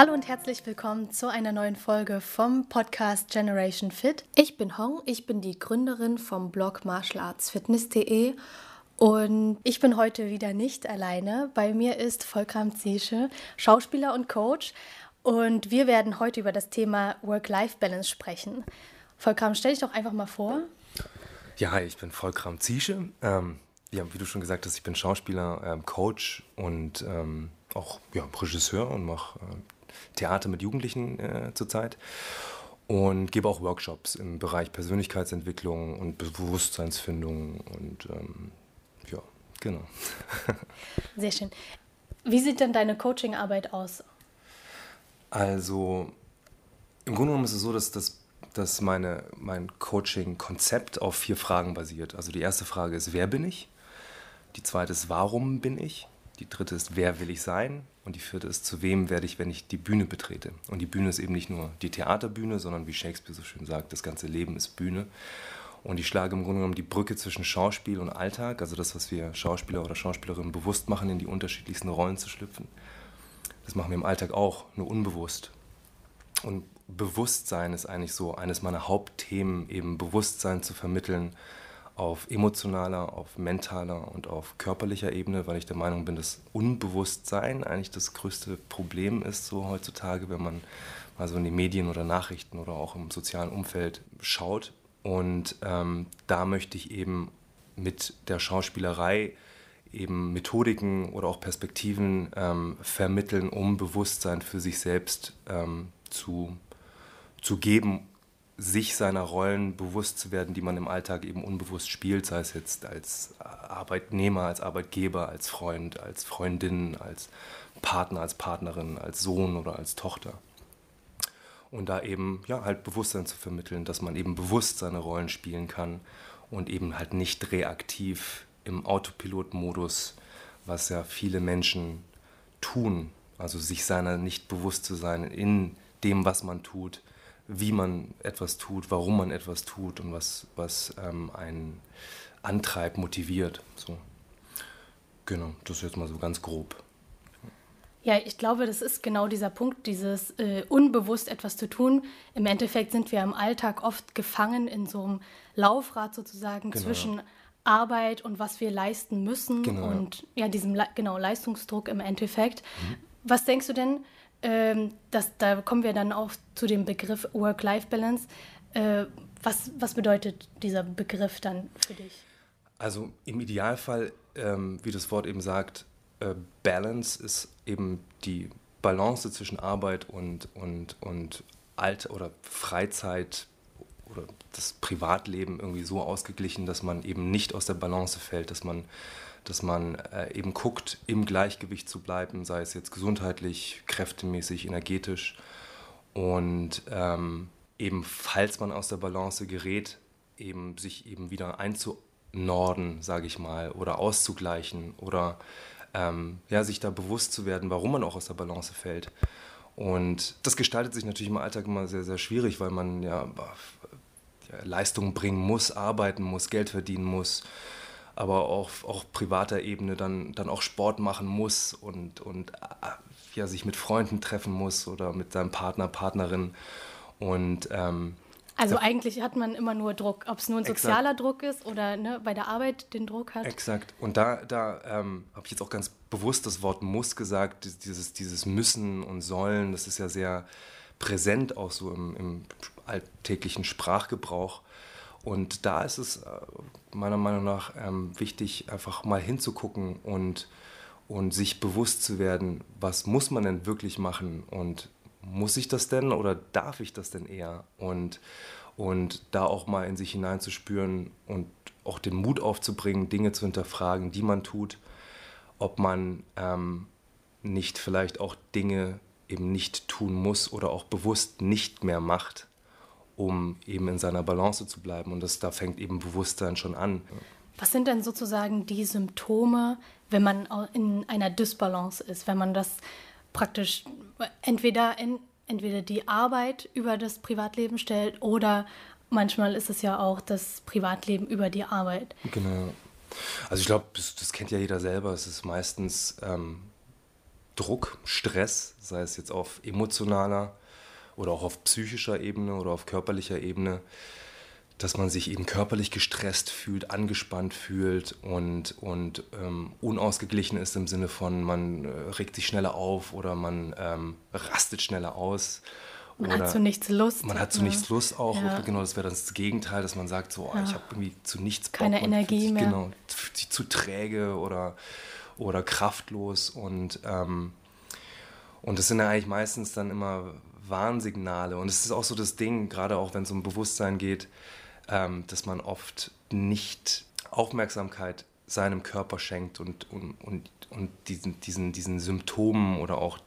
Hallo und herzlich willkommen zu einer neuen Folge vom Podcast Generation Fit. Ich bin Hong, ich bin die Gründerin vom Blog martialartsfitness.de und ich bin heute wieder nicht alleine. Bei mir ist Volkram Ziesche, Schauspieler und Coach und wir werden heute über das Thema Work-Life-Balance sprechen. Volkram, stell dich doch einfach mal vor. Ja, hi, ich bin Volkram Ziesche. Ähm, ja, wie du schon gesagt hast, ich bin Schauspieler, ähm, Coach und ähm, auch ja, Regisseur und mache äh, Theater mit Jugendlichen äh, zurzeit und gebe auch Workshops im Bereich Persönlichkeitsentwicklung und Bewusstseinsfindung und ähm, ja, genau. Sehr schön. Wie sieht denn deine Coachingarbeit aus? Also im Grunde genommen ist es so, dass, dass, dass meine, mein Coaching-Konzept auf vier Fragen basiert. Also die erste Frage ist, wer bin ich? Die zweite ist, warum bin ich? Die dritte ist, wer will ich sein? Und die vierte ist, zu wem werde ich, wenn ich die Bühne betrete? Und die Bühne ist eben nicht nur die Theaterbühne, sondern wie Shakespeare so schön sagt, das ganze Leben ist Bühne. Und ich schlage im Grunde genommen die Brücke zwischen Schauspiel und Alltag, also das, was wir Schauspieler oder Schauspielerinnen bewusst machen, in die unterschiedlichsten Rollen zu schlüpfen. Das machen wir im Alltag auch, nur unbewusst. Und Bewusstsein ist eigentlich so eines meiner Hauptthemen, eben Bewusstsein zu vermitteln, auf emotionaler, auf mentaler und auf körperlicher Ebene, weil ich der Meinung bin, dass Unbewusstsein eigentlich das größte Problem ist so heutzutage, wenn man mal so in die Medien oder Nachrichten oder auch im sozialen Umfeld schaut. Und ähm, da möchte ich eben mit der Schauspielerei eben Methodiken oder auch Perspektiven ähm, vermitteln, um Bewusstsein für sich selbst ähm, zu, zu geben sich seiner Rollen bewusst zu werden, die man im Alltag eben unbewusst spielt, sei es jetzt als Arbeitnehmer, als Arbeitgeber, als Freund, als Freundin, als Partner, als Partnerin, als Sohn oder als Tochter. Und da eben ja halt Bewusstsein zu vermitteln, dass man eben bewusst seine Rollen spielen kann und eben halt nicht reaktiv im Autopilot-Modus, was ja viele Menschen tun, also sich seiner nicht bewusst zu sein in dem, was man tut, wie man etwas tut, warum man etwas tut und was, was ähm, einen antreibt, motiviert. So. Genau, das ist jetzt mal so ganz grob. Ja, ich glaube, das ist genau dieser Punkt, dieses äh, unbewusst etwas zu tun. Im Endeffekt sind wir im Alltag oft gefangen in so einem Laufrad sozusagen genau. zwischen Arbeit und was wir leisten müssen genau. und ja, diesem genau Leistungsdruck im Endeffekt. Mhm. Was denkst du denn, ähm, das, da kommen wir dann auch zu dem Begriff Work-Life-Balance. Äh, was, was bedeutet dieser Begriff dann für dich? Also im Idealfall, ähm, wie das Wort eben sagt, äh, Balance ist eben die Balance zwischen Arbeit und, und, und Alt- oder Freizeit oder das Privatleben irgendwie so ausgeglichen, dass man eben nicht aus der Balance fällt, dass man dass man äh, eben guckt, im Gleichgewicht zu bleiben, sei es jetzt gesundheitlich, kräftemäßig, energetisch. Und ähm, eben, falls man aus der Balance gerät, eben sich eben wieder einzunorden, sage ich mal, oder auszugleichen oder ähm, ja, sich da bewusst zu werden, warum man auch aus der Balance fällt. Und das gestaltet sich natürlich im Alltag immer sehr, sehr schwierig, weil man ja, ja Leistung bringen muss, arbeiten muss, Geld verdienen muss aber auch auf privater Ebene dann, dann auch Sport machen muss und, und äh, ja, sich mit Freunden treffen muss oder mit seinem Partner, Partnerin. Und, ähm, also eigentlich hat man immer nur Druck, ob es nur ein sozialer exakt. Druck ist oder ne, bei der Arbeit den Druck hat. Exakt. Und da, da ähm, habe ich jetzt auch ganz bewusst das Wort muss gesagt, dieses, dieses Müssen und Sollen, das ist ja sehr präsent auch so im, im alltäglichen Sprachgebrauch. Und da ist es äh, meiner Meinung nach ähm, wichtig, einfach mal hinzugucken und, und sich bewusst zu werden, was muss man denn wirklich machen und muss ich das denn oder darf ich das denn eher? Und, und da auch mal in sich hineinzuspüren und auch den Mut aufzubringen, Dinge zu hinterfragen, die man tut, ob man ähm, nicht vielleicht auch Dinge eben nicht tun muss oder auch bewusst nicht mehr macht, um eben in seiner Balance zu bleiben. Und das, da fängt eben Bewusstsein schon an. Was sind denn sozusagen die Symptome, wenn man in einer Dysbalance ist, wenn man das praktisch entweder, in, entweder die Arbeit über das Privatleben stellt oder manchmal ist es ja auch das Privatleben über die Arbeit. Genau. Also ich glaube, das, das, kennt ja jeder selber. Es ist meistens ähm, Druck, Stress, sei es jetzt auf emotionaler oder auch auf psychischer Ebene oder auf körperlicher Ebene, dass man sich eben körperlich gestresst fühlt, angespannt fühlt und, und ähm, unausgeglichen ist im Sinne von, man äh, regt sich schneller auf oder man ähm, rastet schneller aus. Man hat zu nichts Lust. Man hat zu nichts Lust auch. Ja. Genau, das wäre das Gegenteil, dass man sagt, so, oh, ich habe irgendwie zu nichts Bock. Keine Energie sich, mehr. Genau, fühlt sich zu träge oder, oder kraftlos und ähm, und das sind ja eigentlich meistens dann immer Warnsignale. Und es ist auch so das Ding, gerade auch wenn es um Bewusstsein geht, ähm, dass man oft nicht Aufmerksamkeit seinem Körper schenkt und, und, und, und diesen, diesen, diesen Symptomen oder auch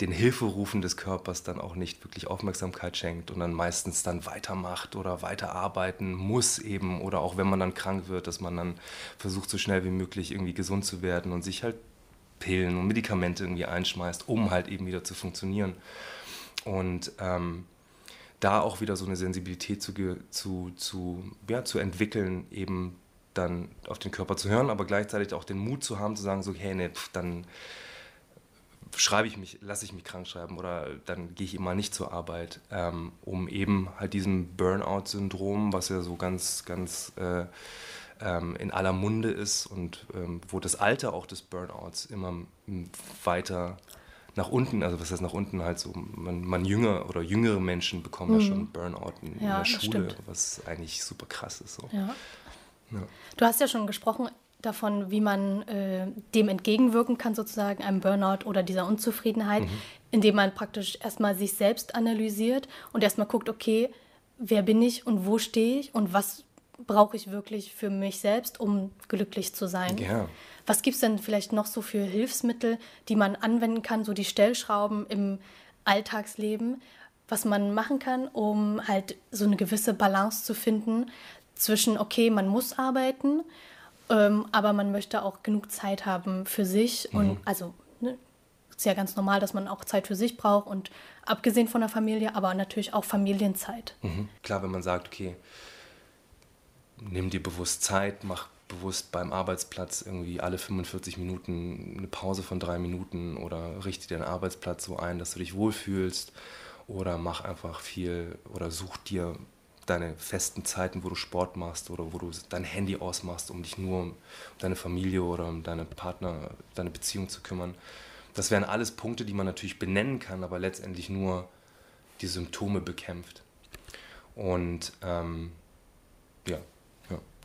den Hilferufen des Körpers dann auch nicht wirklich Aufmerksamkeit schenkt und dann meistens dann weitermacht oder weiterarbeiten muss eben oder auch wenn man dann krank wird, dass man dann versucht so schnell wie möglich irgendwie gesund zu werden und sich halt Pillen und Medikamente irgendwie einschmeißt, um halt eben wieder zu funktionieren. Und ähm, da auch wieder so eine Sensibilität zu, zu, zu, ja, zu entwickeln, eben dann auf den Körper zu hören, aber gleichzeitig auch den Mut zu haben, zu sagen, so, hey, nee, pf, dann schreibe ich mich, lasse ich mich krank schreiben oder dann gehe ich immer nicht zur Arbeit, ähm, um eben halt diesem Burnout-Syndrom, was ja so ganz, ganz äh, ähm, in aller Munde ist und ähm, wo das Alter auch des Burnouts immer weiter nach unten, also was heißt nach unten halt so, man, man jünger oder jüngere Menschen bekommen mhm. ja schon Burnout in, ja, der Schule, was eigentlich super krass ist. So. Ja. Ja. Du hast ja schon gesprochen davon, wie man äh, dem entgegenwirken kann, sozusagen einem Burnout oder dieser Unzufriedenheit, mhm. indem man praktisch erstmal sich selbst analysiert und erstmal guckt, okay, wer bin ich und wo stehe ich und was brauche ich wirklich für mich selbst, um glücklich zu sein. Ja. Was gibt es denn vielleicht noch so für Hilfsmittel, die man anwenden kann, so die Stellschrauben im Alltagsleben, was man machen kann, um halt so eine gewisse Balance zu finden zwischen, okay, man muss arbeiten, ähm, aber man möchte auch genug Zeit haben für sich mhm. und also ne, ist ja ganz normal, dass man auch Zeit für sich braucht und abgesehen von der Familie, aber natürlich auch Familienzeit. Mhm. Klar, wenn man sagt, okay, nimm dir bewusst Zeit, mach bewusst beim Arbeitsplatz irgendwie alle 45 Minuten eine Pause von drei Minuten oder richte dir den Arbeitsplatz so ein, dass du dich wohlfühlst oder mach einfach viel oder such dir deine festen Zeiten, wo du Sport machst oder wo du dein Handy ausmachst, um dich nur um deine Familie oder um deine Partner, deine Beziehung zu kümmern. Das wären alles Punkte, die man natürlich benennen kann, aber letztendlich nur die Symptome bekämpft. Und ähm, ja,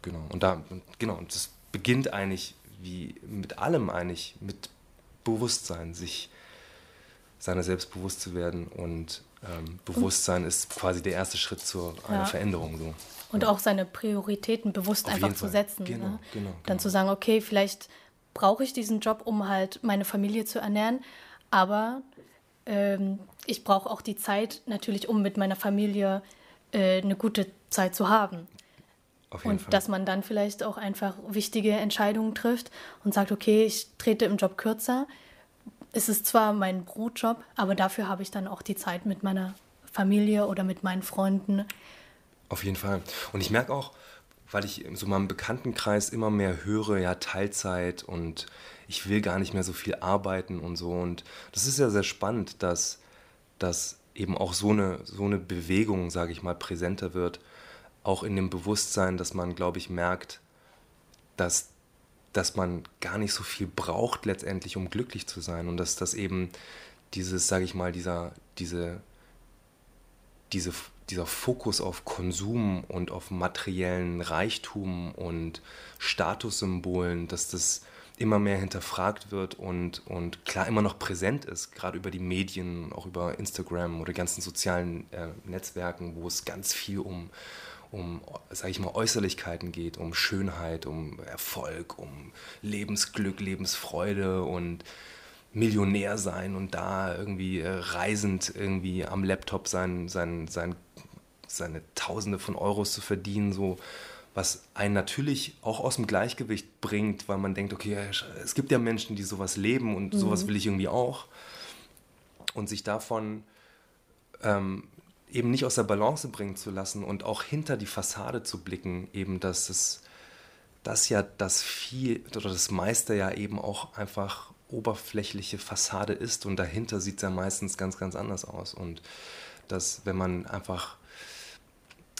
Genau. Und da, genau, und das beginnt eigentlich wie mit allem eigentlich, mit Bewusstsein, sich seiner selbst bewusst zu werden und ähm, Bewusstsein ist quasi der erste Schritt zu einer ja. Veränderung. So. Und ja. auch seine Prioritäten bewusst Auf einfach zu setzen. Genau, ne? genau, Dann genau. zu sagen, okay, vielleicht brauche ich diesen Job, um halt meine Familie zu ernähren, aber ähm, ich brauche auch die Zeit natürlich, um mit meiner Familie äh, eine gute Zeit zu haben und Fall. dass man dann vielleicht auch einfach wichtige Entscheidungen trifft und sagt, okay, ich trete im Job kürzer. Es ist zwar mein Brotjob, aber dafür habe ich dann auch die Zeit mit meiner Familie oder mit meinen Freunden. Auf jeden Fall. Und ich merke auch, weil ich so meinem Bekanntenkreis immer mehr höre, ja, Teilzeit und ich will gar nicht mehr so viel arbeiten und so. Und das ist ja sehr spannend, dass, dass eben auch so eine, so eine Bewegung, sage ich mal, präsenter wird auch in dem Bewusstsein, dass man, glaube ich, merkt, dass, dass man gar nicht so viel braucht letztendlich, um glücklich zu sein. Und dass das eben dieses, sage ich mal, dieser, diese, diese, dieser Fokus auf Konsum und auf materiellen Reichtum und Statussymbolen, dass das immer mehr hinterfragt wird und, und klar immer noch präsent ist, gerade über die Medien, auch über Instagram oder ganzen sozialen äh, Netzwerken, wo es ganz viel um um, sage ich mal, Äußerlichkeiten geht, um Schönheit, um Erfolg, um Lebensglück, Lebensfreude und Millionär sein und da irgendwie äh, reisend irgendwie am Laptop sein, sein, sein, seine Tausende von Euros zu verdienen, so was einen natürlich auch aus dem Gleichgewicht bringt, weil man denkt, okay, es gibt ja Menschen, die sowas leben und mhm. sowas will ich irgendwie auch. Und sich davon ähm, eben nicht aus der Balance bringen zu lassen und auch hinter die Fassade zu blicken, eben dass es das ja das viel oder das meiste ja eben auch einfach oberflächliche Fassade ist und dahinter sieht es ja meistens ganz, ganz anders aus. Und dass, wenn man einfach,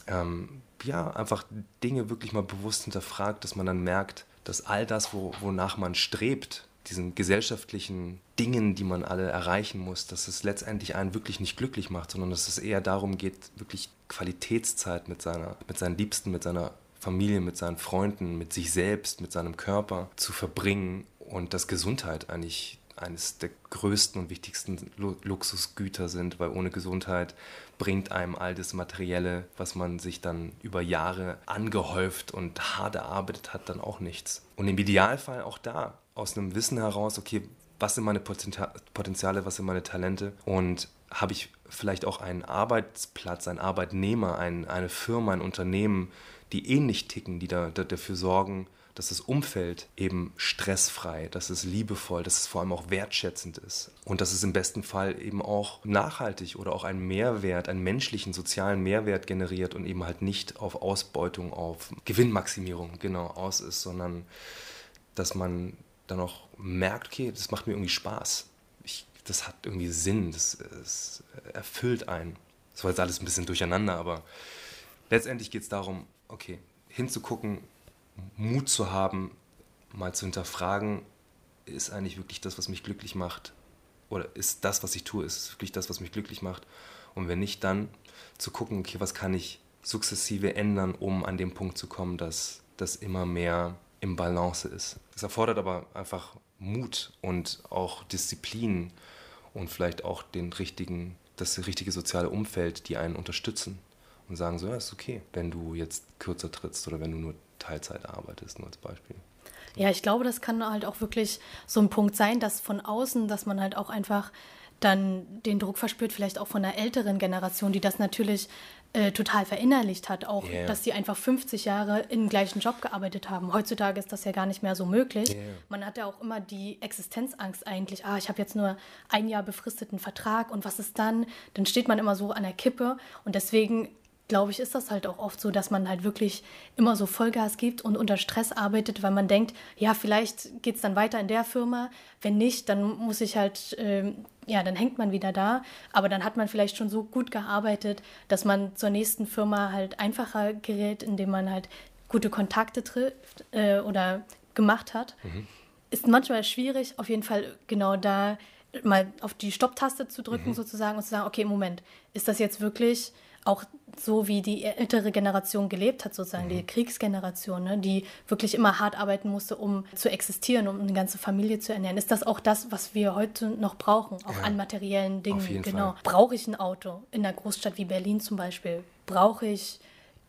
ähm, ja, einfach Dinge wirklich mal bewusst hinterfragt, dass man dann merkt, dass all das, wo, wonach man strebt, diesen gesellschaftlichen Dingen, die man alle erreichen muss, dass es letztendlich einen wirklich nicht glücklich macht, sondern dass es eher darum geht, wirklich Qualitätszeit mit, seiner, mit seinen Liebsten, mit seiner Familie, mit seinen Freunden, mit sich selbst, mit seinem Körper zu verbringen und dass Gesundheit eigentlich eines der größten und wichtigsten Luxusgüter sind, weil ohne Gesundheit bringt einem all das Materielle, was man sich dann über Jahre angehäuft und hart erarbeitet hat, dann auch nichts. Und im Idealfall auch da, aus einem Wissen heraus, okay, was sind meine Potenziale, was sind meine Talente? Und habe ich vielleicht auch einen Arbeitsplatz, einen Arbeitnehmer, ein, eine Firma, ein Unternehmen, die ähnlich ticken, die da, da, dafür sorgen, dass das Umfeld eben stressfrei, dass es liebevoll, dass es vor allem auch wertschätzend ist. Und dass es im besten Fall eben auch nachhaltig oder auch einen Mehrwert, einen menschlichen, sozialen Mehrwert generiert und eben halt nicht auf Ausbeutung, auf Gewinnmaximierung genau aus ist, sondern dass man dann auch merkt, okay, das macht mir irgendwie Spaß. Ich, das hat irgendwie Sinn, das, das erfüllt einen. Das war jetzt alles ein bisschen durcheinander, aber letztendlich geht es darum, okay, hinzugucken, Mut zu haben, mal zu hinterfragen, ist eigentlich wirklich das, was mich glücklich macht? Oder ist das, was ich tue, ist wirklich das, was mich glücklich macht? Und wenn nicht, dann zu gucken, okay, was kann ich sukzessive ändern, um an den Punkt zu kommen, dass das immer mehr im Balance ist. Das erfordert aber einfach Mut und auch Disziplin und vielleicht auch den richtigen, das richtige soziale Umfeld, die einen unterstützen und sagen so, ja, ist okay, wenn du jetzt kürzer trittst oder wenn du nur Teilzeit arbeitest, nur als Beispiel. Ja, ich glaube, das kann halt auch wirklich so ein Punkt sein, dass von außen, dass man halt auch einfach dann den Druck verspürt, vielleicht auch von einer älteren Generation, die das natürlich äh, total verinnerlicht hat, auch, yeah. dass die einfach 50 Jahre im gleichen Job gearbeitet haben. Heutzutage ist das ja gar nicht mehr so möglich. Yeah. Man hat ja auch immer die Existenzangst eigentlich, ah, ich habe jetzt nur ein Jahr befristeten Vertrag und was ist dann? Dann steht man immer so an der Kippe und deswegen glaube ich, ist das halt auch oft so, dass man halt wirklich immer so Vollgas gibt und unter Stress arbeitet, weil man denkt, ja, vielleicht geht es dann weiter in der Firma. Wenn nicht, dann muss ich halt, äh, ja, dann hängt man wieder da. Aber dann hat man vielleicht schon so gut gearbeitet, dass man zur nächsten Firma halt einfacher gerät, indem man halt gute Kontakte trifft äh, oder gemacht hat. Mhm. Ist manchmal schwierig, auf jeden Fall genau da mal auf die Stopptaste zu drücken mhm. sozusagen und zu sagen, okay, Moment, ist das jetzt wirklich auch so wie die ältere Generation gelebt hat, sozusagen, mhm. die Kriegsgeneration, ne, die wirklich immer hart arbeiten musste, um zu existieren, um eine ganze Familie zu ernähren. Ist das auch das, was wir heute noch brauchen, auch ja. an materiellen Dingen? genau. Brauche ich ein Auto in einer Großstadt wie Berlin zum Beispiel? Brauche ich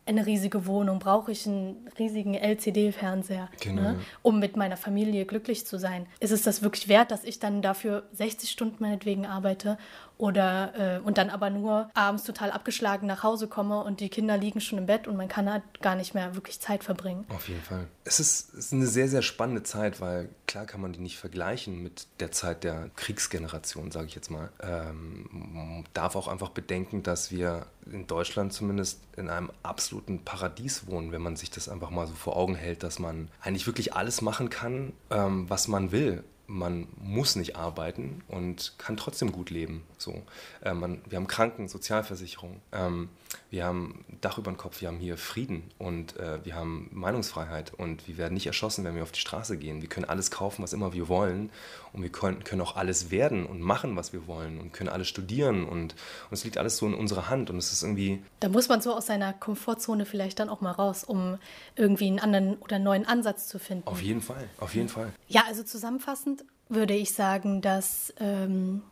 eine riesige Wohnung, brauche ich einen riesigen LCD-Fernseher, genau. ne, um mit meiner Familie glücklich zu sein. Ist es das wirklich wert, dass ich dann dafür 60 Stunden meinetwegen arbeite oder äh, und dann aber nur abends total abgeschlagen nach Hause komme und die Kinder liegen schon im Bett und man kann halt gar nicht mehr wirklich Zeit verbringen. Auf jeden Fall. Es ist, es ist eine sehr, sehr spannende Zeit, weil klar kann man die nicht vergleichen mit der Zeit der Kriegsgeneration, sage ich jetzt mal. Ähm, darf auch einfach bedenken, dass wir in Deutschland zumindest in einem absoluten Paradies wohnen, wenn man sich das einfach mal so vor Augen hält, dass man eigentlich wirklich alles machen kann, ähm, was man will man muss nicht arbeiten und kann trotzdem gut leben. So, äh, man, wir haben Kranken, Sozialversicherung, ähm, wir haben Dach über dem Kopf, wir haben hier Frieden und äh, wir haben Meinungsfreiheit und wir werden nicht erschossen, wenn wir auf die Straße gehen. Wir können alles kaufen, was immer wir wollen und wir können, können auch alles werden und machen, was wir wollen und können alles studieren und, und es liegt alles so in unserer Hand und es ist irgendwie... Da muss man so aus seiner Komfortzone vielleicht dann auch mal raus, um irgendwie einen anderen oder neuen Ansatz zu finden. Auf jeden Fall, auf jeden Fall. Ja, also zusammenfassend würde ich sagen, dass ähm,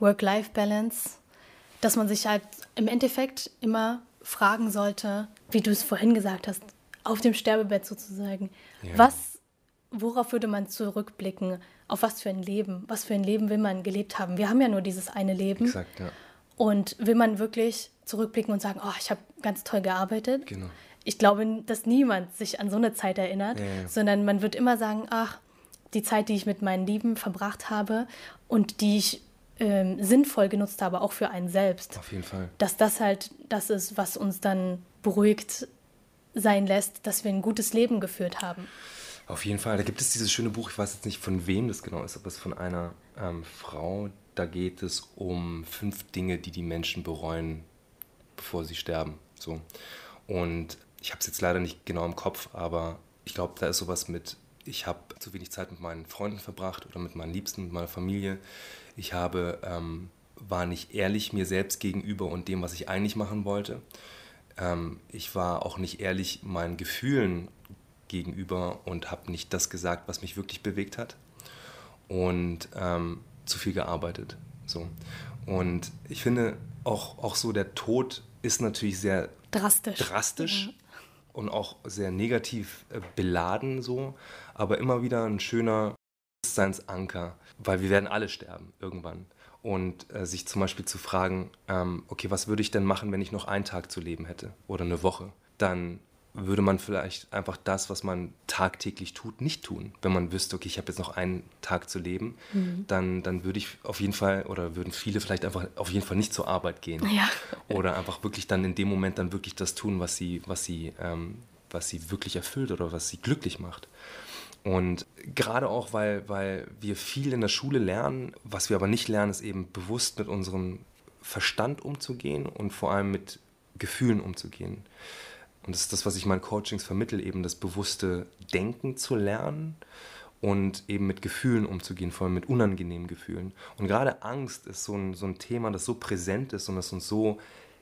Work-Life-Balance, dass man sich halt im Endeffekt immer fragen sollte, wie du es vorhin gesagt hast, auf dem Sterbebett sozusagen, ja. was, worauf würde man zurückblicken, auf was für ein Leben, was für ein Leben will man gelebt haben. Wir haben ja nur dieses eine Leben. Exakt, ja. Und will man wirklich zurückblicken und sagen, oh, ich habe ganz toll gearbeitet. Genau. Ich glaube, dass niemand sich an so eine Zeit erinnert, ja, sondern man wird immer sagen, ach, die Zeit, die ich mit meinen Lieben verbracht habe und die ich ähm, sinnvoll genutzt habe, auch für einen selbst. Auf jeden Fall. Dass das halt das ist, was uns dann beruhigt sein lässt, dass wir ein gutes Leben geführt haben. Auf jeden Fall. Da gibt es dieses schöne Buch, ich weiß jetzt nicht von wem das genau ist, aber es ist von einer ähm, Frau. Da geht es um fünf Dinge, die die Menschen bereuen, bevor sie sterben. So. Und ich habe es jetzt leider nicht genau im Kopf, aber ich glaube, da ist sowas mit, ich habe zu wenig Zeit mit meinen Freunden verbracht oder mit meinen Liebsten, mit meiner Familie. Ich habe, ähm, war nicht ehrlich mir selbst gegenüber und dem, was ich eigentlich machen wollte. Ähm, ich war auch nicht ehrlich meinen Gefühlen gegenüber und habe nicht das gesagt, was mich wirklich bewegt hat. Und ähm, zu viel gearbeitet. So. Und ich finde auch, auch so, der Tod ist natürlich sehr drastisch, drastisch mhm. Und auch sehr negativ äh, beladen so, aber immer wieder ein schöner Bewusstseinsanker, weil wir werden alle sterben irgendwann. Und äh, sich zum Beispiel zu fragen, ähm, okay, was würde ich denn machen, wenn ich noch einen Tag zu leben hätte oder eine Woche? Dann würde man vielleicht einfach das, was man tagtäglich tut, nicht tun. Wenn man wüsste, okay, ich habe jetzt noch einen Tag zu leben, mhm. dann, dann würde ich auf jeden Fall oder würden viele vielleicht einfach auf jeden Fall nicht zur Arbeit gehen. Ja. Oder einfach wirklich dann in dem Moment dann wirklich das tun, was sie, was sie, ähm, was sie wirklich erfüllt oder was sie glücklich macht. Und gerade auch, weil, weil wir viel in der Schule lernen, was wir aber nicht lernen, ist eben bewusst mit unserem Verstand umzugehen und vor allem mit Gefühlen umzugehen. Und das ist das, was ich meinen Coachings vermittel, eben das bewusste Denken zu lernen und eben mit Gefühlen umzugehen, vor allem mit unangenehmen Gefühlen. Und gerade Angst ist so ein, so ein Thema, das so präsent ist und das uns so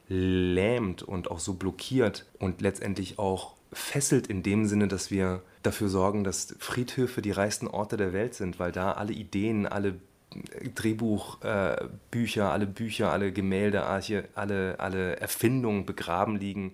lähmt und auch so blockiert und letztendlich auch fesselt in dem Sinne, dass wir dafür sorgen, dass Friedhöfe die reichsten Orte der Welt sind, weil da alle Ideen, alle Drehbuchbücher, äh, alle Bücher, alle Gemälde, alle, alle Erfindungen begraben liegen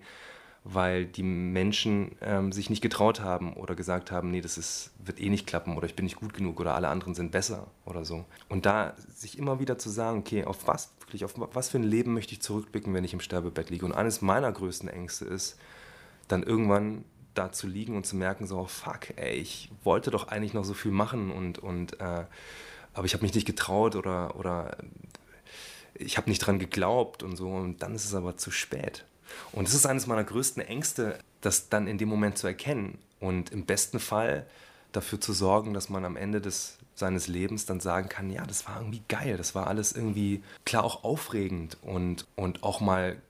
weil die Menschen ähm, sich nicht getraut haben oder gesagt haben, nee, das ist, wird eh nicht klappen oder ich bin nicht gut genug oder alle anderen sind besser oder so. Und da sich immer wieder zu sagen, okay, auf was wirklich, auf was für ein Leben möchte ich zurückblicken, wenn ich im Sterbebett liege. Und eines meiner größten Ängste ist, dann irgendwann da zu liegen und zu merken, so, fuck, ey, ich wollte doch eigentlich noch so viel machen und, und äh, aber ich habe mich nicht getraut oder, oder ich habe nicht dran geglaubt und so und dann ist es aber zu spät. Und das ist eines meiner größten Ängste, das dann in dem Moment zu erkennen und im besten Fall dafür zu sorgen, dass man am Ende des, seines Lebens dann sagen kann, ja, das war irgendwie geil, das war alles irgendwie klar auch aufregend und, und auch mal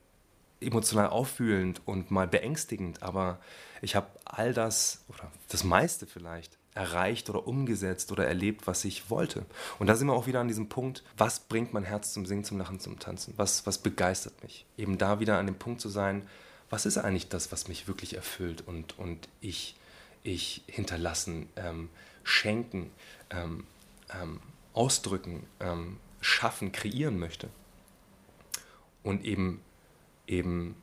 emotional auffühlend und mal beängstigend, aber ich habe all das oder das meiste vielleicht erreicht oder umgesetzt oder erlebt, was ich wollte. Und da sind wir auch wieder an diesem Punkt, was bringt mein Herz zum Singen, zum Lachen, zum Tanzen? Was, was begeistert mich? Eben da wieder an dem Punkt zu sein, was ist eigentlich das, was mich wirklich erfüllt und, und ich, ich hinterlassen, ähm, schenken, ähm, ähm, ausdrücken, ähm, schaffen, kreieren möchte. Und eben, eben,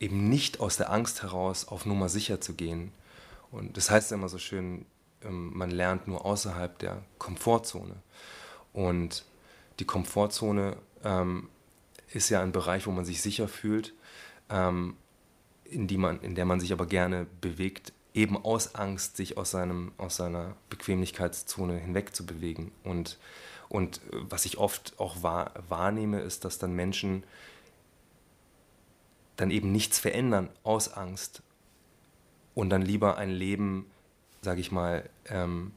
eben nicht aus der Angst heraus auf Nummer sicher zu gehen, und das heißt immer so schön, ähm, man lernt nur außerhalb der Komfortzone. Und die Komfortzone ähm, ist ja ein Bereich, wo man sich sicher fühlt, ähm, in, die man, in der man sich aber gerne bewegt, eben aus Angst, sich aus, seinem, aus seiner Bequemlichkeitszone hinweg zu bewegen. Und, und äh, was ich oft auch wahr, wahrnehme, ist, dass dann Menschen dann eben nichts verändern aus Angst und dann lieber ein Leben, sage ich mal, ähm,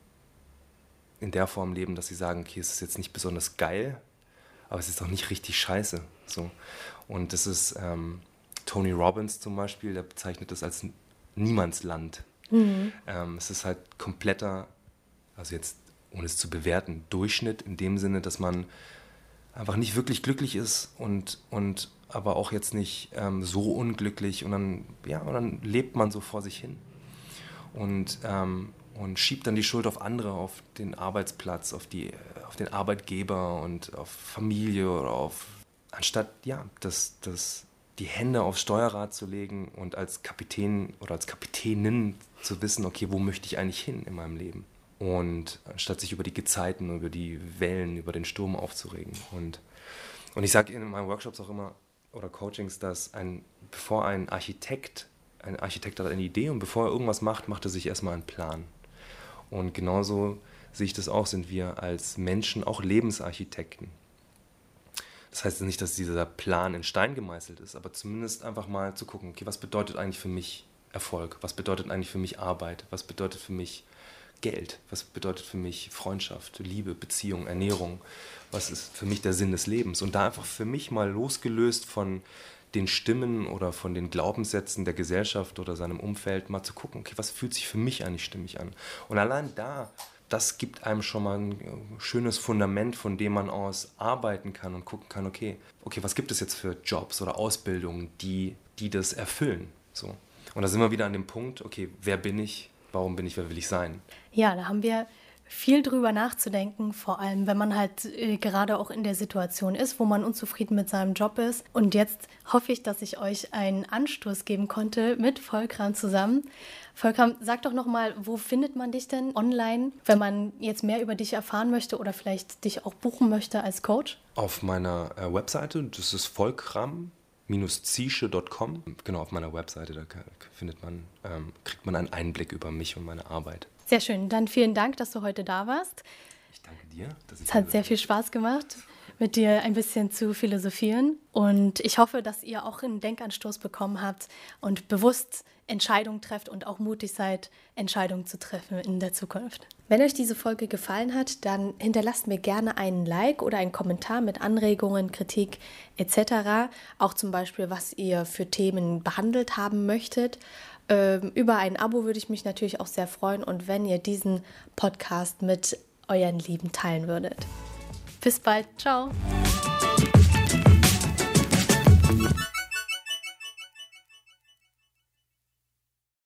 in der Form leben, dass sie sagen, okay, es ist jetzt nicht besonders geil, aber es ist auch nicht richtig scheiße. So. Und das ist ähm, Tony Robbins zum Beispiel, der bezeichnet das als Niemandsland. Mhm. Ähm, es ist halt kompletter, also jetzt ohne es zu bewerten, Durchschnitt in dem Sinne, dass man einfach nicht wirklich glücklich ist und, und aber auch jetzt nicht ähm, so unglücklich und dann, ja, und dann lebt man so vor sich hin und, ähm, und schiebt dann die Schuld auf andere, auf den Arbeitsplatz, auf, die, auf den Arbeitgeber und auf Familie oder auf, anstatt ja, das, das, die Hände aufs Steuerrad zu legen und als Kapitän oder als Kapitänin zu wissen, okay, wo möchte ich eigentlich hin in meinem Leben? Und anstatt sich über die Gezeiten, über die Wellen, über den Sturm aufzuregen. Und, und ich sage in meinen Workshops auch immer, oder Coachings, dass ein, bevor ein Architekt, ein Architekt hat eine Idee und bevor er irgendwas macht, macht er sich erstmal einen Plan. Und genauso sehe ich das auch, sind wir als Menschen auch Lebensarchitekten. Das heißt nicht, dass dieser Plan in Stein gemeißelt ist, aber zumindest einfach mal zu gucken, okay, was bedeutet eigentlich für mich Erfolg? Was bedeutet eigentlich für mich Arbeit? Was bedeutet für mich Geld? Was bedeutet für mich Freundschaft, Liebe, Beziehung, Ernährung? Was ist für mich der Sinn des Lebens? Und da einfach für mich mal losgelöst von den Stimmen oder von den Glaubenssätzen der Gesellschaft oder seinem Umfeld mal zu gucken, okay, was fühlt sich für mich eigentlich stimmig an? Und allein da, das gibt einem schon mal ein schönes Fundament, von dem man aus arbeiten kann und gucken kann, okay, okay, was gibt es jetzt für Jobs oder Ausbildungen, die, die das erfüllen? So. Und da sind wir wieder an dem Punkt, okay, wer bin ich? Warum bin ich, wer will ich sein? Ja, da haben wir viel drüber nachzudenken, vor allem wenn man halt äh, gerade auch in der Situation ist, wo man unzufrieden mit seinem Job ist. Und jetzt hoffe ich, dass ich euch einen Anstoß geben konnte mit Volkram zusammen. Volkram, sag doch nochmal, wo findet man dich denn online, wenn man jetzt mehr über dich erfahren möchte oder vielleicht dich auch buchen möchte als Coach? Auf meiner äh, Webseite, das ist Volkram zische.com. Genau, auf meiner Webseite, da findet man, ähm, kriegt man einen Einblick über mich und meine Arbeit. Sehr schön. Dann vielen Dank, dass du heute da warst. Ich danke dir. es hat sehr viel Spaß gemacht, mit dir ein bisschen zu philosophieren. Und ich hoffe, dass ihr auch einen Denkanstoß bekommen habt und bewusst Entscheidungen trefft und auch mutig seid, Entscheidungen zu treffen in der Zukunft. Wenn euch diese Folge gefallen hat, dann hinterlasst mir gerne einen Like oder einen Kommentar mit Anregungen, Kritik etc. Auch zum Beispiel, was ihr für Themen behandelt haben möchtet. Ähm, über ein Abo würde ich mich natürlich auch sehr freuen und wenn ihr diesen Podcast mit euren Lieben teilen würdet. Bis bald, ciao.